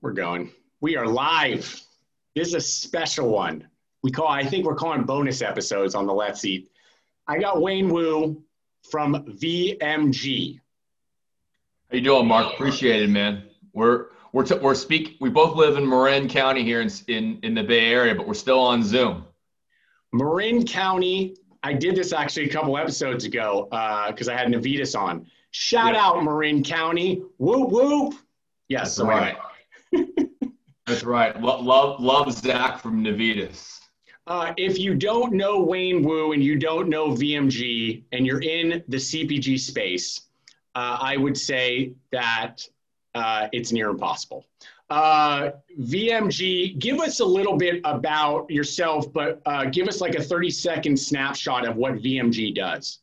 We're going. We are live. This is a special one. We call, I think we're calling bonus episodes on the left seat. I got Wayne Wu from VMG. How you doing, Mark? Appreciate it, man. We're we're t- we're speak. We both live in Marin County here in, in in the Bay Area, but we're still on Zoom. Marin County. I did this actually a couple episodes ago because uh, I had Navitas on. Shout yeah. out Marin County. Whoop whoop. Yes, That's right. That's right. Love, love, love Zach from Navitas. Uh, if you don't know Wayne Wu and you don't know VMG and you're in the CPG space, uh, I would say that uh, it's near impossible. Uh, VMG, give us a little bit about yourself, but uh, give us like a 30 second snapshot of what VMG does.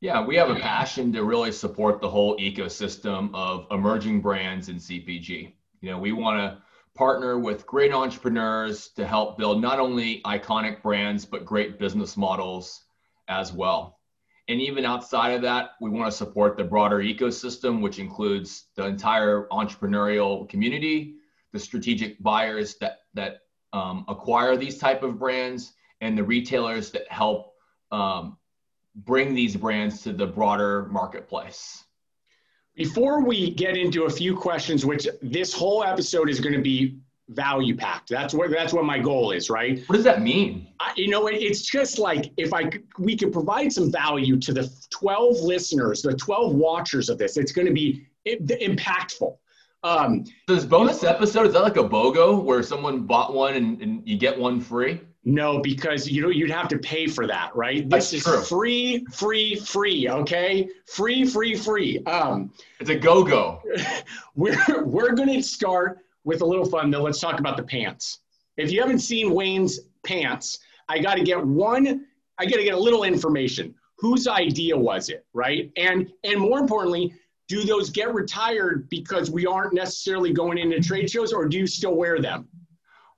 Yeah, we have a passion to really support the whole ecosystem of emerging brands in CPG. You know, we want to partner with great entrepreneurs to help build not only iconic brands, but great business models as well. And even outside of that, we want to support the broader ecosystem, which includes the entire entrepreneurial community, the strategic buyers that, that um, acquire these type of brands, and the retailers that help um, bring these brands to the broader marketplace? Before we get into a few questions, which this whole episode is going to be value packed. That's what that's what my goal is, right? What does that mean? I, you know, it's just like if I we could provide some value to the 12 listeners, the 12 watchers of this, it's going to be impactful. Um, so this bonus episode is that like a BOGO where someone bought one and, and you get one free? No, because you know you'd have to pay for that, right? This That's is true. free, free, free. Okay, free, free, free. Um, it's a go go. we're we're going to start with a little fun. Though, let's talk about the pants. If you haven't seen Wayne's pants, I got to get one. I got to get a little information. Whose idea was it, right? And and more importantly, do those get retired because we aren't necessarily going into trade shows, or do you still wear them?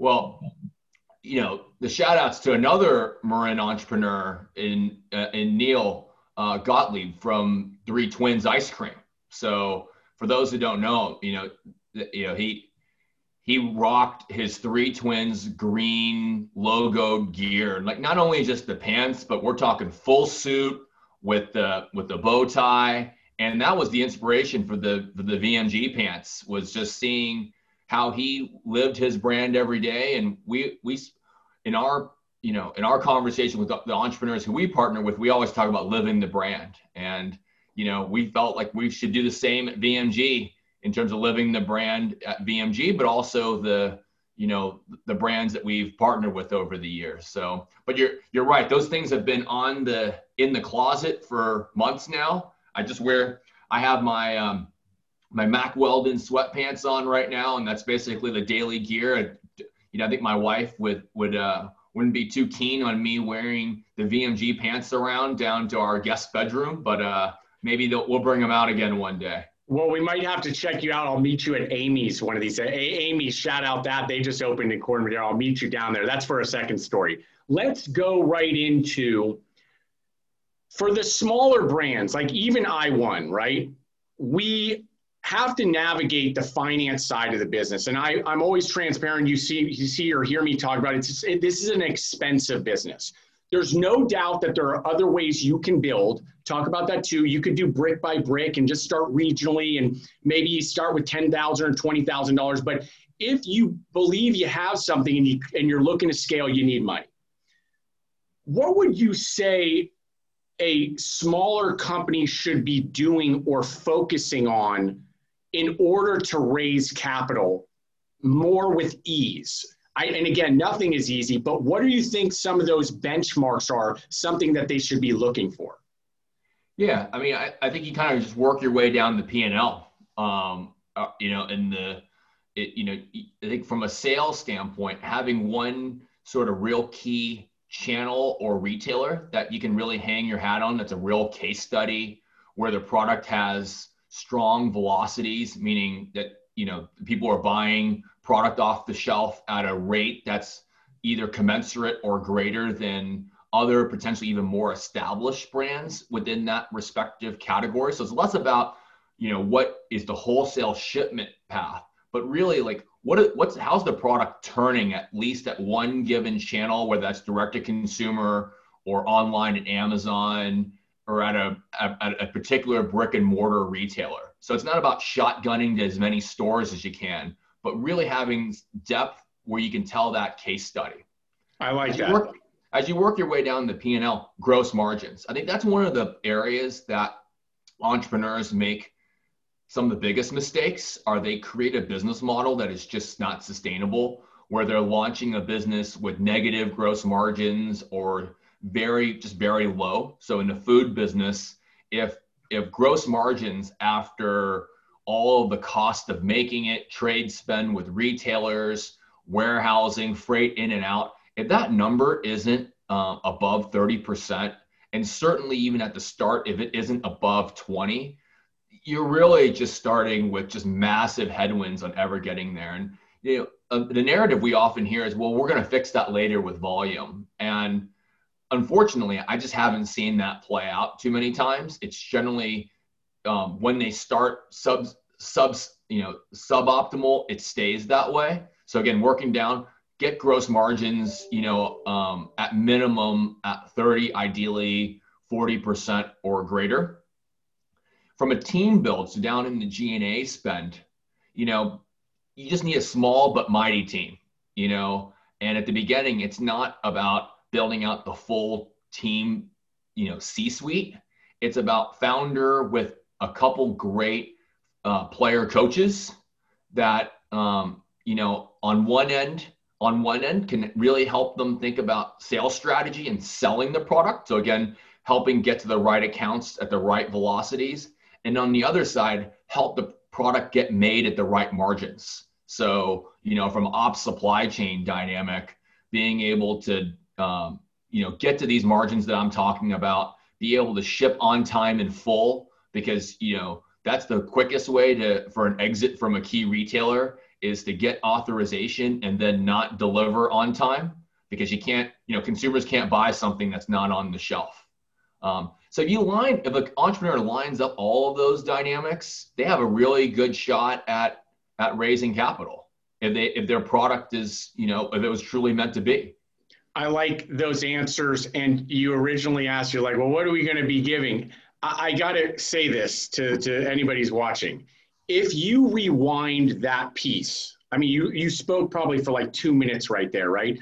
Well, you know, the shout outs to another Marin entrepreneur in uh, in Neal uh, Gottlieb from Three Twins Ice Cream. So for those who don't know, you know, you know he he rocked his Three Twins green logoed gear, like not only just the pants, but we're talking full suit with the with the bow tie, and that was the inspiration for the for the VMG pants. Was just seeing how he lived his brand every day. And we we in our you know in our conversation with the, entrepreneurs who we partner with, we always talk about living the brand. And you know we felt like we should do the same at VMG in terms of living the brand at VMG, but also the you know the brands that we've partnered with over the years. So, but you're you're right; those things have been on the in the closet for months now. I just wear I have my um, my Mack Weldon sweatpants on right now, and that's basically the daily gear. You know, I think my wife would would uh, wouldn't be too keen on me wearing the VMG pants around down to our guest bedroom, but uh, maybe we'll bring them out again one day. Well, we might have to check you out. I'll meet you at Amy's one of these. A- Amy's, shout out that they just opened in Corn. I'll meet you down there. That's for a second story. Let's go right into for the smaller brands, like even I1, right? We have to navigate the finance side of the business. And I, I'm always transparent. You see, you see or hear me talk about it. It's, it this is an expensive business. There's no doubt that there are other ways you can build. Talk about that too. You could do brick by brick and just start regionally, and maybe you start with $10,000 or twenty thousand dollars. But if you believe you have something and you and you're looking to scale, you need money. What would you say a smaller company should be doing or focusing on in order to raise capital more with ease? I, and again, nothing is easy, but what do you think some of those benchmarks are, something that they should be looking for? Yeah, I mean, I, I think you kind of just work your way down the P and L. Um, uh, you know, and the, it, you know, I think from a sales standpoint, having one sort of real key channel or retailer that you can really hang your hat on, that's a real case study where the product has strong velocities, meaning that you know people are buying product off the shelf at a rate that's either commensurate or greater than other potentially even more established brands within that respective category. So it's less about you know what is the wholesale shipment path, but really like what what's how's the product turning at least at one given channel, whether that's direct to consumer or online at Amazon or at a, at a particular brick and mortar retailer. So it's not about shotgunning to as many stores as you can, but really having depth where you can tell that case study. I like as that. You work, as you work your way down the P&L, gross margins. I think that's one of the areas that entrepreneurs make some of the biggest mistakes are they create a business model that is just not sustainable where they're launching a business with negative gross margins or very just very low so in the food business if if gross margins after all of the cost of making it trade spend with retailers warehousing freight in and out if that number isn't uh, above 30% and certainly even at the start if it isn't above 20 you're really just starting with just massive headwinds on ever getting there. And you know, uh, the narrative we often hear is, well, we're going to fix that later with volume. And unfortunately, I just haven't seen that play out too many times. It's generally um, when they start sub subs, you know, suboptimal, it stays that way. So again, working down, get gross margins, you know, um, at minimum at 30, ideally 40% or greater from a team build, so down in the G&A spend, you know, you just need a small but mighty team, you know, and at the beginning, it's not about building out the full team, you know, C-suite. It's about founder with a couple great uh, player coaches that, um, you know, on one end, on one end can really help them think about sales strategy and selling the product. So again, helping get to the right accounts at the right velocities and on the other side help the product get made at the right margins so you know from ops supply chain dynamic being able to um, you know get to these margins that i'm talking about be able to ship on time in full because you know that's the quickest way to for an exit from a key retailer is to get authorization and then not deliver on time because you can't you know consumers can't buy something that's not on the shelf um, so if you line, if an entrepreneur lines up all of those dynamics, they have a really good shot at at raising capital. If they if their product is, you know, if it was truly meant to be. I like those answers. And you originally asked, you're like, well, what are we going to be giving? I, I got to say this to, to anybody's watching. If you rewind that piece, I mean, you, you spoke probably for like two minutes right there, right?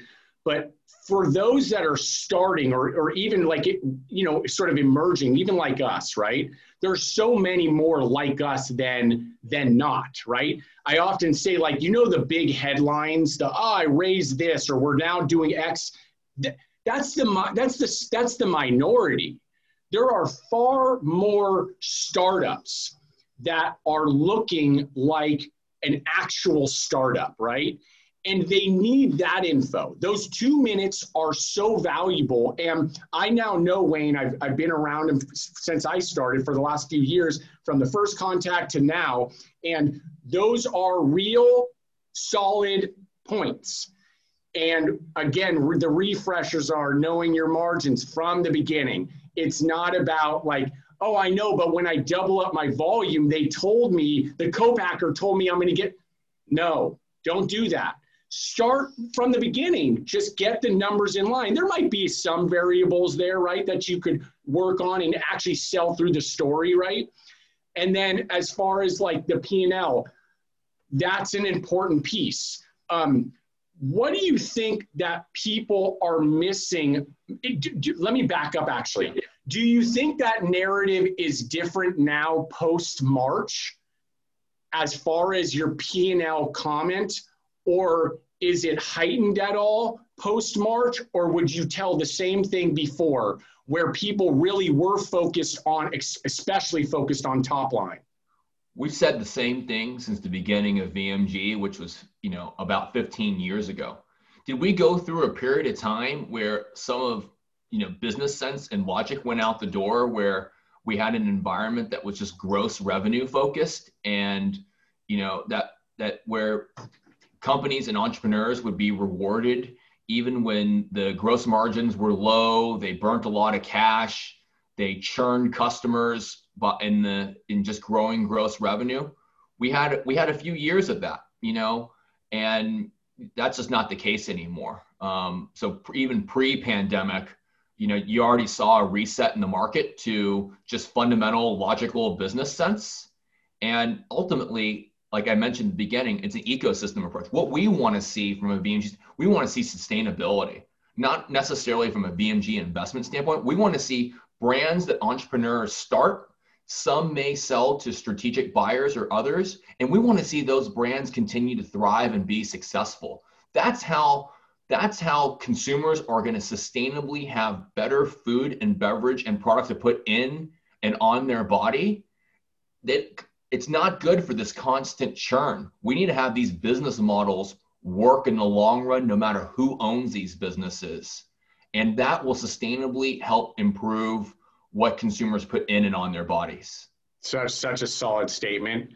But for those that are starting or, or even like it, you know sort of emerging even like us right? There's so many more like us than than not right? I often say like you know the big headlines the oh i raised this or we're now doing x. That's the that's the that's the minority. There are far more startups that are looking like an actual startup right and they need that info. Those two minutes are so valuable. And I now know Wayne, I've, I've been around him since I started for the last few years, from the first contact to now. And those are real solid points. And again, the refreshers are knowing your margins from the beginning. It's not about like, oh, I know, but when I double up my volume, they told me, the co-packer told me I'm going to get. No, don't do that start from the beginning. Just get the numbers in line. There might be some variables there right that you could work on and actually sell through the story right? And then as far as like the p&l that's an important piece. Um, what do you think that people are missing? Let me back up actually. Do you think that narrative is different now post march as far as your p&l comment or is it heightened at all post March, or would you tell the same thing before, where people really were focused on, especially focused on top line? We've said the same thing since the beginning of VMG, which was you know about 15 years ago. Did we go through a period of time where some of you know business sense and logic went out the door, where we had an environment that was just gross revenue focused, and you know that that where companies and entrepreneurs would be rewarded even when the gross margins were low they burnt a lot of cash they churned customers but in the in just growing gross revenue we had we had a few years of that you know, and that's just not the case anymore. Um, so even pre-pandemic, you know, you already saw a reset in the market to just fundamental logical business sense. And ultimately, like I mentioned at the beginning, it's an ecosystem approach. What we want to see from a VMG, we want to see sustainability, not necessarily from a VMG investment standpoint. We want to see brands that entrepreneurs start. Some may sell to strategic buyers or others, and we want to see those brands continue to thrive and be successful. That's how that's how consumers are going to sustainably have better food and beverage and products to put in and on their body that it's not good for this constant churn we need to have these business models work in the long run no matter who owns these businesses and that will sustainably help improve what consumers put in and on their bodies such such a solid statement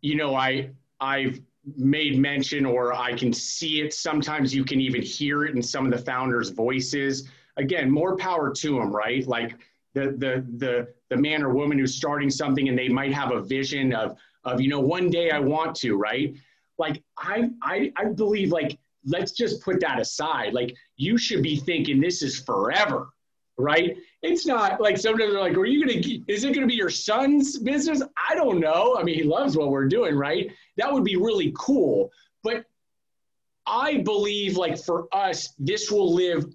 you know i i've made mention or I can see it. Sometimes you can even hear it in some of the founders' voices. Again, more power to them, right? Like the the the the man or woman who's starting something and they might have a vision of of you know one day I want to, right? Like I I I believe like let's just put that aside. Like you should be thinking this is forever, right? It's not like sometimes they're like, are you gonna is it gonna be your son's business? I don't know. I mean, he loves what we're doing, right? That would be really cool. But I believe like for us, this will live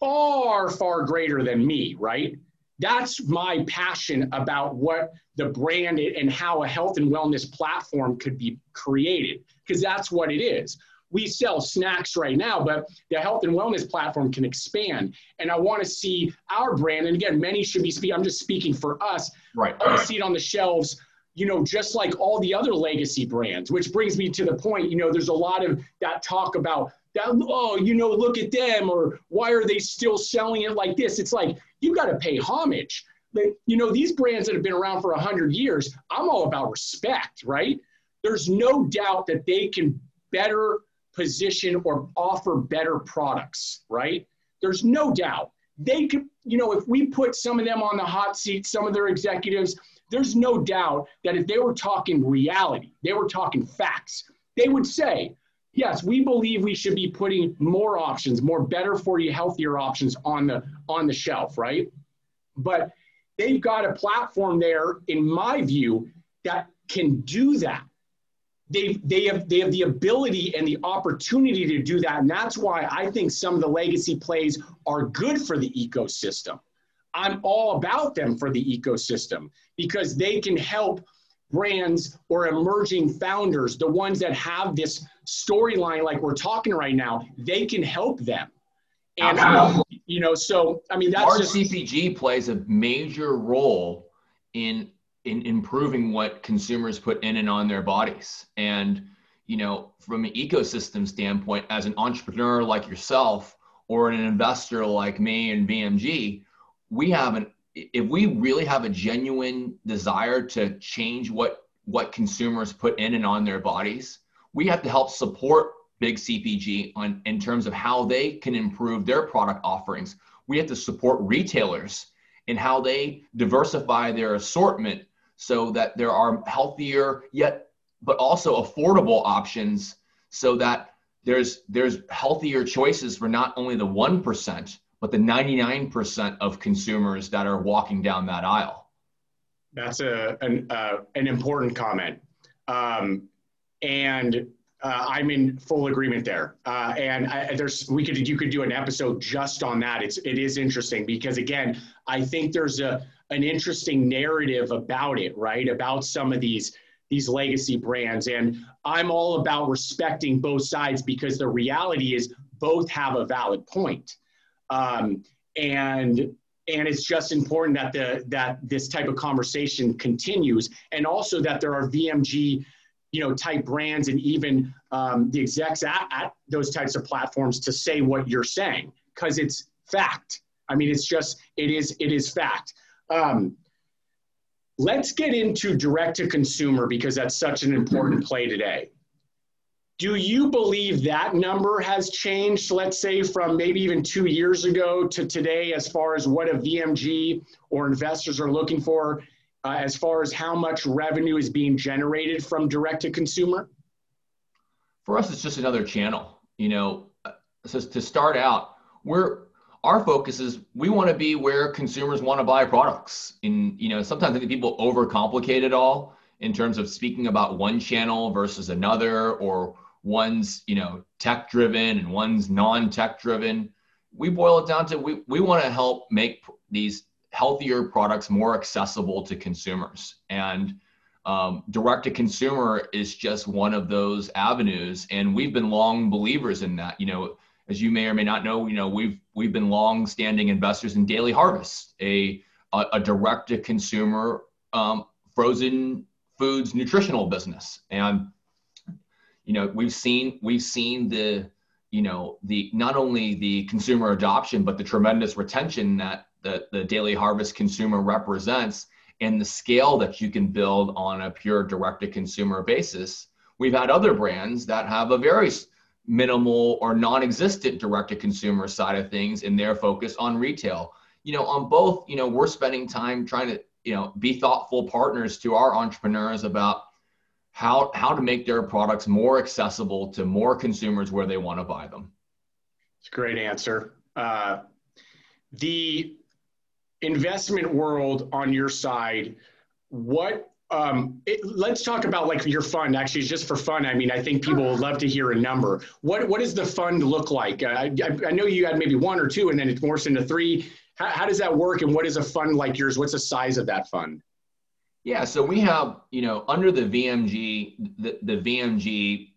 far, far greater than me, right? That's my passion about what the brand and how a health and wellness platform could be created, because that's what it is we sell snacks right now, but the health and wellness platform can expand. And I want to see our brand, and again, many should be speaking, I'm just speaking for us. Right. I see it on the shelves, you know, just like all the other legacy brands, which brings me to the point, you know, there's a lot of that talk about that, oh, you know, look at them, or why are they still selling it like this? It's like, you got to pay homage. But, you know, these brands that have been around for 100 years, I'm all about respect, right? There's no doubt that they can better position or offer better products, right? There's no doubt. They could, you know, if we put some of them on the hot seat, some of their executives, there's no doubt that if they were talking reality, they were talking facts, they would say, yes, we believe we should be putting more options, more better for you, healthier options on the on the shelf, right? But they've got a platform there, in my view, that can do that they they have they have the ability and the opportunity to do that and that's why i think some of the legacy plays are good for the ecosystem i'm all about them for the ecosystem because they can help brands or emerging founders the ones that have this storyline like we're talking right now they can help them and you know so i mean that's our just, cpg plays a major role in in improving what consumers put in and on their bodies. And, you know, from an ecosystem standpoint, as an entrepreneur like yourself or an investor like me and VMG, we have an if we really have a genuine desire to change what what consumers put in and on their bodies, we have to help support big CPG on in terms of how they can improve their product offerings. We have to support retailers in how they diversify their assortment so that there are healthier yet but also affordable options so that there's there's healthier choices for not only the 1% but the 99% of consumers that are walking down that aisle that's a an, uh, an important comment um, and uh, I'm in full agreement there. Uh, and I, there's we could you could do an episode just on that. It's it is interesting because again, I think there's a an interesting narrative about it, right? About some of these these legacy brands. And I'm all about respecting both sides because the reality is both have a valid point. Um, and and it's just important that the that this type of conversation continues and also that there are vmg you know type brands and even um, the execs at, at those types of platforms to say what you're saying because it's fact. I mean it's just it is it is fact. Um, let's get into direct to consumer because that's such an important play today. Do you believe that number has changed, let's say, from maybe even two years ago to today, as far as what a VMG or investors are looking for, uh, as far as how much revenue is being generated from direct to consumer? for us, it's just another channel. You know, so to start out, we're our focus is we want to be where consumers want to buy products. And you know, sometimes I think people overcomplicate it all in terms of speaking about one channel versus another, or one's you know tech driven and one's non-tech driven. We boil it down to we we want to help make these healthier products more accessible to consumers. And um, direct to consumer is just one of those avenues. And we've been long believers in that. You know as you may or may not know, you know, we've we've been long-standing investors in Daily Harvest, a a, a direct-to-consumer um, frozen foods nutritional business, and you know, we've seen we've seen the you know the not only the consumer adoption but the tremendous retention that the, the Daily Harvest consumer represents and the scale that you can build on a pure direct-to-consumer basis. We've had other brands that have a very minimal or non-existent direct-to-consumer side of things in their focus on retail. You know, on both, you know, we're spending time trying to, you know, be thoughtful partners to our entrepreneurs about how how to make their products more accessible to more consumers where they want to buy them. It's a great answer. Uh, the investment world on your side, what um, it, let's talk about like your fund. Actually, just for fun. I mean, I think people would love to hear a number. What what does the fund look like? Uh, I, I know you had maybe one or two, and then it morphs into three. How, how does that work? And what is a fund like yours? What's the size of that fund? Yeah, so we have you know under the VMG the, the VMG,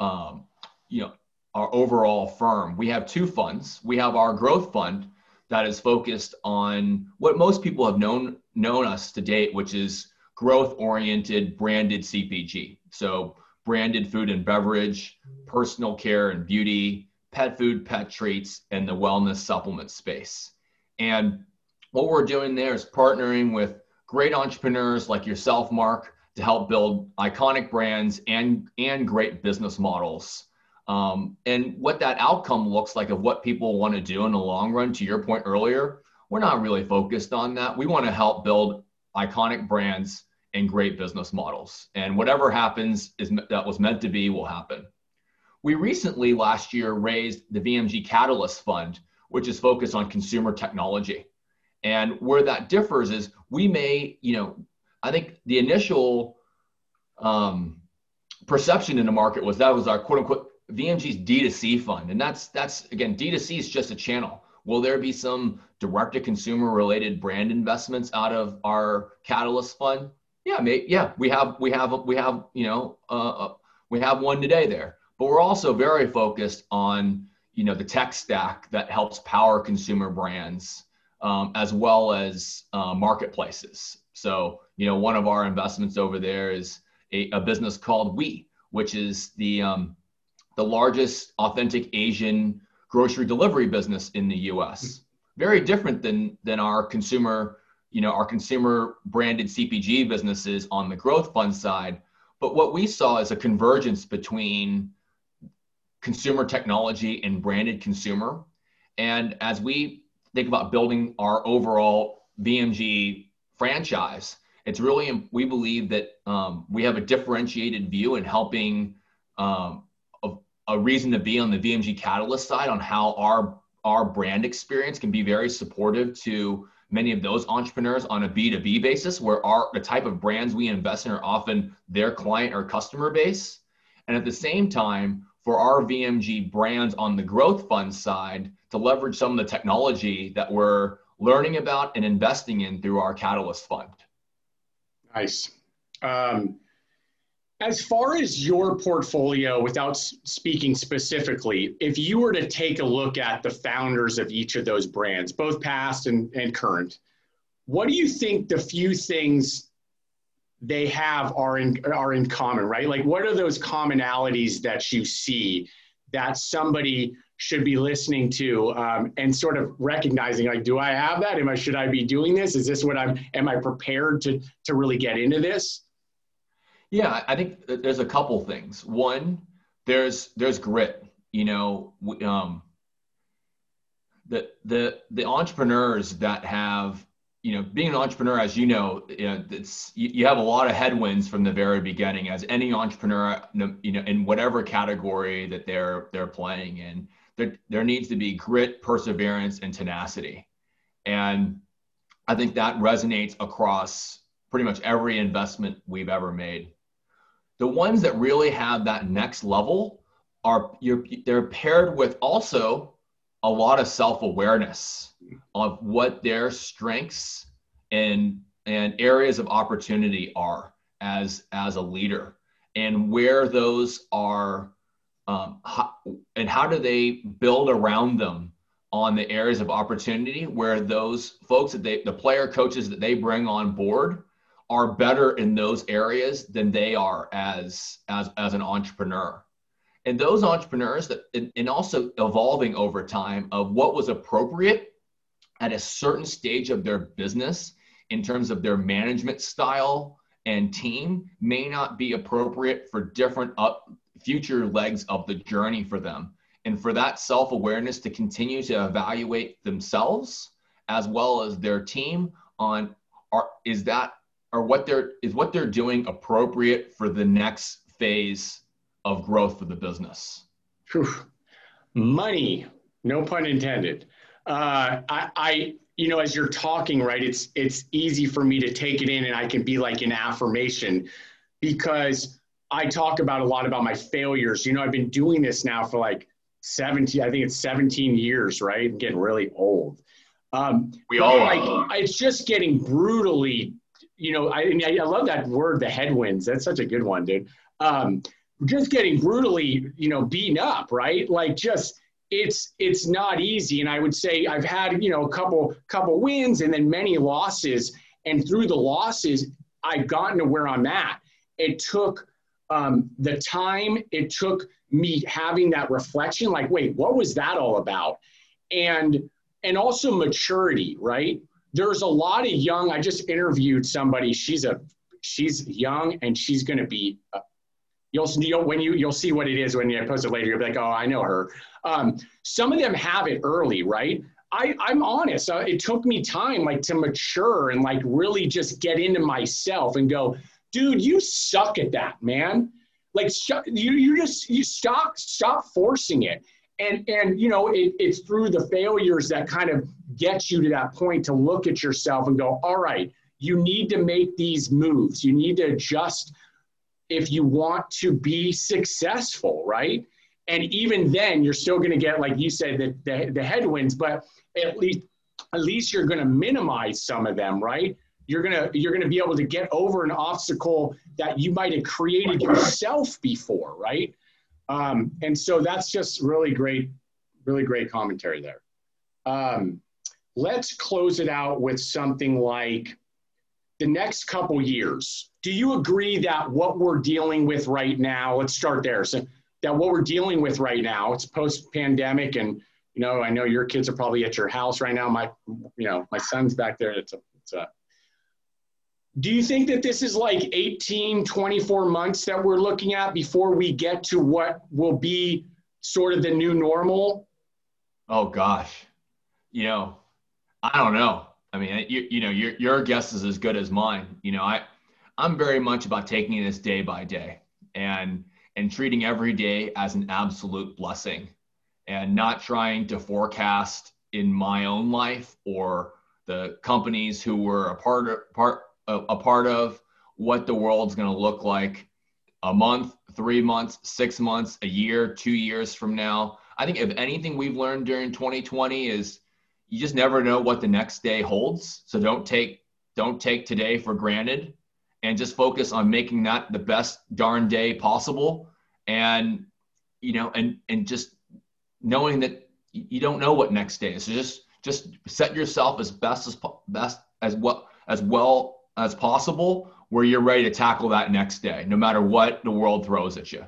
um, you know our overall firm. We have two funds. We have our growth fund that is focused on what most people have known known us to date, which is growth oriented branded CPG. So, branded food and beverage, personal care and beauty, pet food, pet treats, and the wellness supplement space. And what we're doing there is partnering with great entrepreneurs like yourself, Mark, to help build iconic brands and, and great business models. Um, and what that outcome looks like of what people want to do in the long run, to your point earlier, we're not really focused on that. We want to help build iconic brands and great business models. And whatever happens is that was meant to be will happen. We recently last year raised the VMG Catalyst Fund, which is focused on consumer technology. And where that differs is we may, you know, I think the initial um, perception in the market was that was our quote unquote VMG's D2C fund. And that's that's again, D2C is just a channel. Will there be some direct to consumer related brand investments out of our Catalyst fund? Yeah, mate. Yeah, we have we have we have you know uh, uh, we have one today there, but we're also very focused on you know the tech stack that helps power consumer brands um, as well as uh, marketplaces. So you know one of our investments over there is a, a business called We, which is the um, the largest authentic Asian grocery delivery business in the U.S. Very different than than our consumer you know, our consumer branded CPG businesses on the growth fund side. But what we saw is a convergence between consumer technology and branded consumer. And as we think about building our overall VMG franchise, it's really, we believe that um, we have a differentiated view in helping um, a, reason to be on the VMG Catalyst side on how our, our brand experience can be very supportive to many of those entrepreneurs on a B2B basis, where our the type of brands we invest in are often their client or customer base. And at the same time, for our VMG brands on the growth fund side, to leverage some of the technology that we're learning about and investing in through our Catalyst Fund. Nice. Um, as far as your portfolio, without speaking specifically, if you were to take a look at the founders of each of those brands, both past and, and current, what do you think the few things they have are in are in common, right? Like what are those commonalities that you see that somebody should be listening to um, and sort of recognizing like do i have that? Am i should i be doing this? Is this what i'm am i prepared to to really get into this yeah, I think there's a couple things. One, there's there's grit. You know, um, the the the entrepreneurs that have you know, being an entrepreneur, as you know, you know it's you, you, have a lot of headwinds from the very beginning. As any entrepreneur, you know, in whatever category that they're they're playing in, there there needs to be grit, perseverance, and tenacity, and I think that resonates across pretty much every investment we've ever made. The ones that really have that next level are you're, they're paired with also a lot of self-awareness of what their strengths and and areas of opportunity are as as a leader and where those are um, how, and how do they build around them on the areas of opportunity where those folks that they the player coaches that they bring on board are better in those areas than they are as as as an entrepreneur. And those entrepreneurs that and also evolving over time of what was appropriate at a certain stage of their business in terms of their management style and team may not be appropriate for different up future legs of the journey for them. And for that self-awareness to continue to evaluate themselves as well as their team on are is that or what they're is what they're doing appropriate for the next phase of growth for the business? Whew. Money, no pun intended. Uh, I, I, you know, as you're talking, right, it's it's easy for me to take it in, and I can be like an affirmation because I talk about a lot about my failures. You know, I've been doing this now for like 17, I think it's 17 years, right? I'm getting really old. Um, we all like, it's just getting brutally, you know, I, I love that word, the headwinds. That's such a good one, dude. Um, just getting brutally, you know, beaten up, right? Like just it's it's not easy. And I would say I've had, you know, a couple couple wins and then many losses. And through the losses, I've gotten to where I'm at. It took um, the time, it took me having that reflection, like, wait, what was that all about? And and also maturity, right? There's a lot of young, I just interviewed somebody, she's a she's young and she's gonna be You'll, you'll when you you'll see what it is when you post it later. You'll be like, oh, I know her. Um, some of them have it early, right? I, I'm honest. Uh, it took me time, like, to mature and like really just get into myself and go, dude, you suck at that, man. Like, you you just you stop stop forcing it. And and you know, it, it's through the failures that kind of get you to that point to look at yourself and go, all right, you need to make these moves. You need to adjust if you want to be successful, right? And even then, you're still going to get, like you said, the, the, the headwinds, but at least at least you're going to minimize some of them, right? You're gonna you're gonna be able to get over an obstacle that you might have created yourself before, right? Um, and so that's just really great, really great commentary there. Um, let's close it out with something like the next couple years, do you agree that what we're dealing with right now, let's start there. So that what we're dealing with right now, it's post pandemic and you know, I know your kids are probably at your house right now. My you know, my son's back there. It's a it's a do you think that this is like 18, 24 months that we're looking at before we get to what will be sort of the new normal? Oh gosh. You know, I don't know. I mean, you, you know, your, your guess is as good as mine. You know, I, I'm very much about taking this day by day and, and treating every day as an absolute blessing and not trying to forecast in my own life or the companies who were a part of, part, a, part of what the world's going to look like a month, three months, six months, a year, two years from now. I think if anything we've learned during 2020 is you just never know what the next day holds. So don't take don't take today for granted and just focus on making that the best darn day possible. And you know and and just knowing that you don't know what next day is. So just just set yourself as best as best as what as well as possible where you're ready to tackle that next day no matter what the world throws at you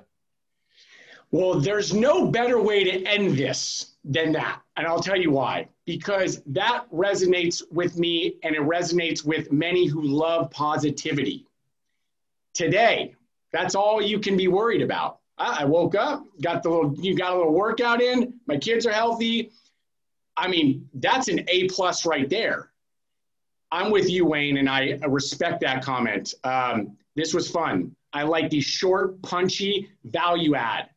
well there's no better way to end this than that and i'll tell you why because that resonates with me and it resonates with many who love positivity. Today, that's all you can be worried about. I woke up, got the little, you got a little workout in, my kids are healthy. I mean, that's an A plus right there. I'm with you, Wayne, and I respect that comment. Um, this was fun. I like the short, punchy value add.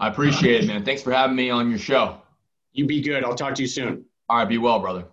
I appreciate it, man. Thanks for having me on your show. You be good. I'll talk to you soon. All right, be well, brother.